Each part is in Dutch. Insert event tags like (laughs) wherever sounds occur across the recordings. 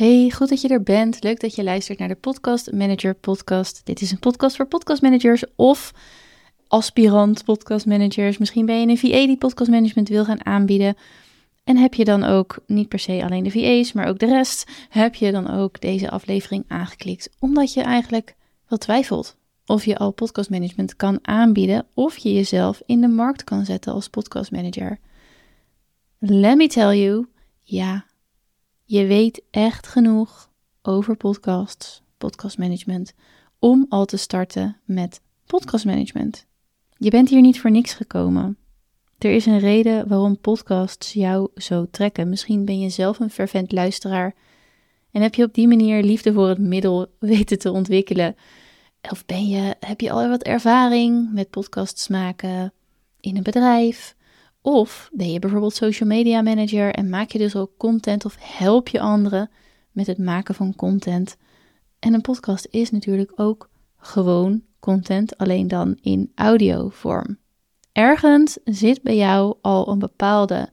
Hey, goed dat je er bent. Leuk dat je luistert naar de Podcast Manager Podcast. Dit is een podcast voor podcastmanagers of aspirant podcastmanagers. Misschien ben je een VA die podcastmanagement wil gaan aanbieden. En heb je dan ook niet per se alleen de VA's, maar ook de rest, heb je dan ook deze aflevering aangeklikt omdat je eigenlijk wel twijfelt of je al podcastmanagement kan aanbieden of je jezelf in de markt kan zetten als podcastmanager. Let me tell you, ja, je weet echt genoeg over podcasts, podcastmanagement, om al te starten met podcastmanagement. Je bent hier niet voor niks gekomen. Er is een reden waarom podcasts jou zo trekken. Misschien ben je zelf een fervent luisteraar en heb je op die manier liefde voor het middel (laughs) weten te ontwikkelen. Of ben je, heb je al wat ervaring met podcasts maken in een bedrijf? Of ben je bijvoorbeeld social media manager en maak je dus ook content of help je anderen met het maken van content? En een podcast is natuurlijk ook gewoon content, alleen dan in audiovorm. Ergens zit bij jou al een bepaalde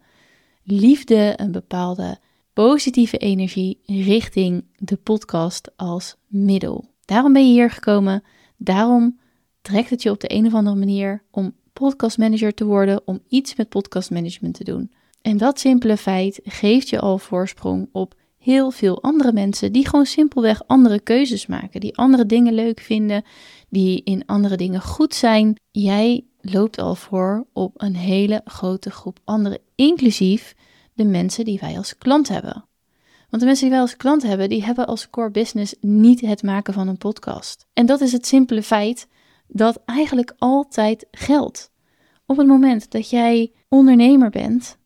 liefde, een bepaalde positieve energie richting de podcast als middel. Daarom ben je hier gekomen. Daarom trekt het je op de een of andere manier om podcastmanager te worden, om iets met podcastmanagement te doen. En dat simpele feit geeft je al voorsprong op heel veel andere mensen die gewoon simpelweg andere keuzes maken, die andere dingen leuk vinden, die in andere dingen goed zijn. Jij loopt al voor op een hele grote groep anderen, inclusief de mensen die wij als klant hebben. Want de mensen die wij als klant hebben, die hebben als core business niet het maken van een podcast. En dat is het simpele feit dat eigenlijk altijd geldt. Op het moment dat jij ondernemer bent,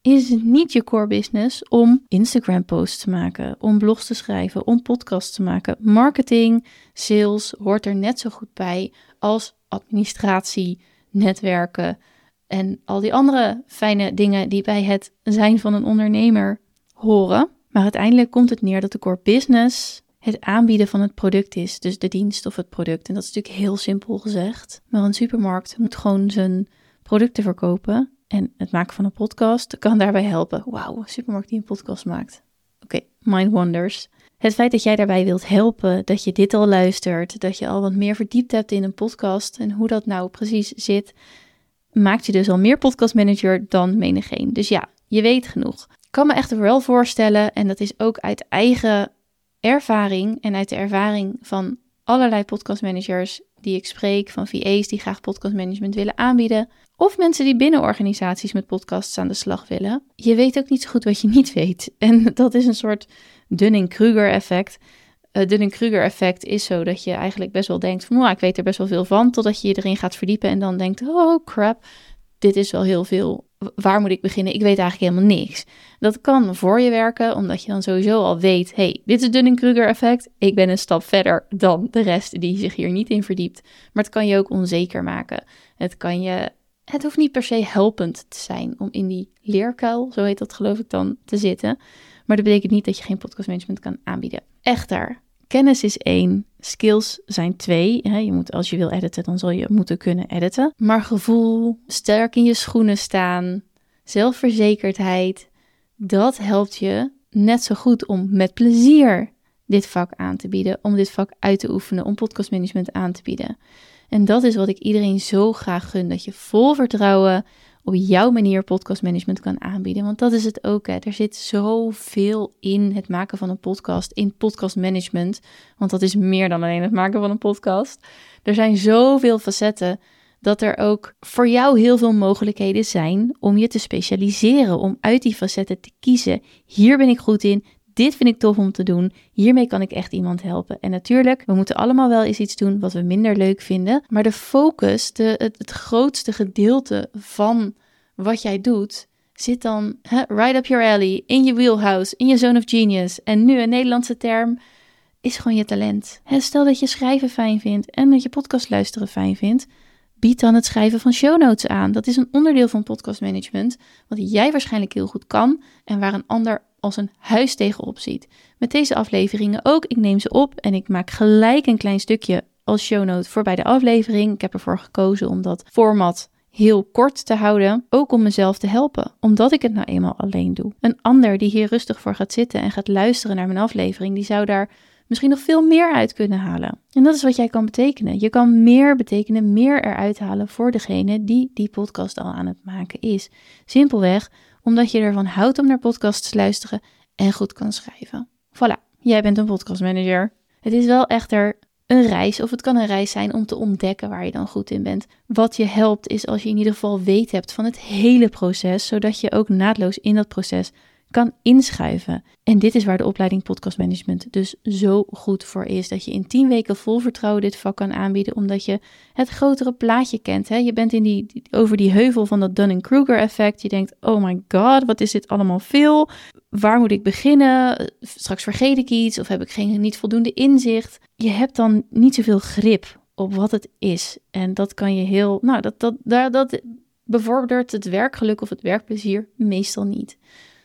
is het niet je core business om Instagram posts te maken, om blogs te schrijven, om podcasts te maken. Marketing, sales hoort er net zo goed bij als administratie, netwerken en al die andere fijne dingen die bij het zijn van een ondernemer horen. Maar uiteindelijk komt het neer dat de core business het aanbieden van het product is, dus de dienst of het product. En dat is natuurlijk heel simpel gezegd. Maar een supermarkt moet gewoon zijn producten verkopen. En het maken van een podcast kan daarbij helpen. Wauw, een supermarkt die een podcast maakt. Oké, mind wonders. Het feit dat jij daarbij wilt helpen, dat je dit al luistert, dat je al wat meer verdiept hebt in een podcast en hoe dat nou precies zit, maakt je dus al meer podcastmanager dan menigeen. Dus ja, je weet genoeg. Ik kan me echt wel voorstellen, en dat is ook uit eigen ervaring en uit de ervaring van allerlei podcastmanagers die ik spreek, van VA's die graag podcastmanagement willen aanbieden, of mensen die binnen organisaties met podcasts aan de slag willen. Je weet ook niet zo goed wat je niet weet. (laughs) En dat is een soort Dunning-Kruger effect. Uh, Dunning-Kruger effect is zo dat je eigenlijk best wel denkt van, ik weet er best wel veel van, totdat je je erin gaat verdiepen en dan denkt, oh crap, dit is wel heel veel. Waar moet ik beginnen? Ik weet eigenlijk helemaal niks. Dat kan voor je werken, omdat je dan sowieso al weet: hey, dit is het Dunning-Kruger effect. Ik ben een stap verder dan de rest die zich hier niet in verdiept. Maar het kan je ook onzeker maken. Het kan je. Het hoeft niet per se helpend te zijn om in die leerkuil, zo heet dat geloof ik dan, te zitten. Maar dat betekent niet dat je geen podcastmanagement kan aanbieden. Echter, Kennis is één, skills zijn twee. Je moet, als je wil editen, dan zal je moeten kunnen editen. Maar gevoel, sterk in je schoenen staan, zelfverzekerdheid, dat helpt je net zo goed om met plezier dit vak aan te bieden, om dit vak uit te oefenen, om podcastmanagement aan te bieden. En dat is wat ik iedereen zo graag gun, dat je vol vertrouwen op jouw manier podcastmanagement kan aanbieden. Want dat is het ook. Hè. Er zit zoveel in het maken van een podcast, in podcastmanagement. Want dat is meer dan alleen het maken van een podcast. Er zijn zoveel facetten dat er ook voor jou heel veel mogelijkheden zijn om je te specialiseren, om uit die facetten te kiezen. Hier ben ik goed in, dit vind ik tof om te doen. Hiermee kan ik echt iemand helpen. En natuurlijk, we moeten allemaal wel eens iets doen wat we minder leuk vinden. Maar de focus, de, het, grootste gedeelte van wat jij doet, zit dan right up your alley, in je wheelhouse, in je zone of genius. En nu een Nederlandse term is gewoon je talent. stel dat je schrijven fijn vindt en dat je podcast luisteren fijn vindt. Bied dan het schrijven van show notes aan. Dat is een onderdeel van podcastmanagement, wat jij waarschijnlijk heel goed kan en waar een ander als een huis tegenop ziet. Met deze afleveringen ook. Ik neem ze op en ik maak gelijk een klein stukje als shownote voor bij de aflevering. Ik heb ervoor gekozen om dat format heel kort te houden, ook om mezelf te helpen, omdat ik het nou eenmaal alleen doe. Een ander die hier rustig voor gaat zitten en gaat luisteren naar mijn aflevering, die zou daar misschien nog veel meer uit kunnen halen. En dat is wat jij kan betekenen. Je kan meer betekenen, meer eruit halen voor degene die die podcast al aan het maken is. Simpelweg omdat je ervan houdt om naar podcasts te luisteren en goed kan schrijven. Voilà, jij bent een podcastmanager. Het is wel echter een reis, of het kan een reis zijn om te ontdekken waar je dan goed in bent. Wat je helpt is als je in ieder geval weet hebt van het hele proces, zodat je ook naadloos in dat proces kan inschuiven. En dit is waar de opleiding podcast management dus zo goed voor is. Dat je in 10 weken vol vertrouwen dit vak kan aanbieden, omdat je het grotere plaatje kent. Hè? Je bent in die, over die heuvel van dat Dunning-Kruger effect. Je denkt, oh my god, wat is dit allemaal veel? Waar moet ik beginnen? Straks vergeet ik iets of heb ik geen, niet voldoende inzicht. Je hebt dan niet zoveel grip op wat het is. En dat kan je heel, nou, dat, dat, dat, dat bevordert het werkgeluk of het werkplezier meestal niet.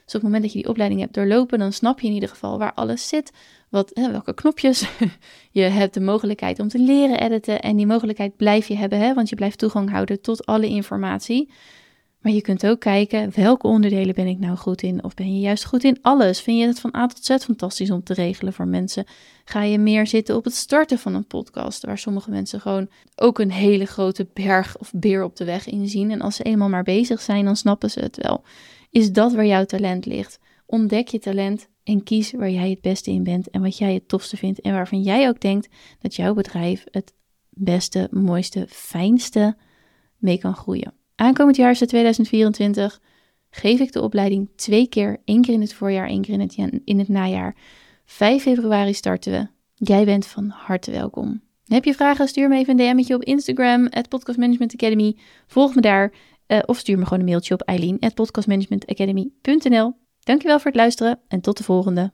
Dus op het moment dat je die opleiding hebt doorlopen, dan snap je in ieder geval waar alles zit. Wat, hè, welke knopjes. (laughs) je hebt de mogelijkheid om te leren editen. En die mogelijkheid blijf je hebben, hè, want je blijft toegang houden tot alle informatie. Maar je kunt ook kijken, welke onderdelen ben ik nou goed in? Of ben je juist goed in alles? Vind je het van A tot Z fantastisch om te regelen voor mensen? Ga je meer zitten op het starten van een podcast, waar sommige mensen gewoon ook een hele grote berg of beer op de weg inzien. En als ze eenmaal maar bezig zijn, dan snappen ze het wel. Is dat waar jouw talent ligt? Ontdek je talent en kies waar jij het beste in bent en wat jij het tofste vindt en waarvan jij ook denkt dat jouw bedrijf het beste, mooiste, fijnste mee kan groeien. Aankomend jaar is het 2024. Geef ik de opleiding twee keer, één keer in het voorjaar, één keer in het, in het najaar. 5 februari starten we. Jij bent van harte welkom. Heb je vragen? Stuur me even een DM'tje op Instagram, at Podcast Management Academy. Volg me daar. Uh, of stuur me gewoon een mailtje op eileen.podcastmanagementacademy.nl. Dankjewel voor het luisteren en tot de volgende.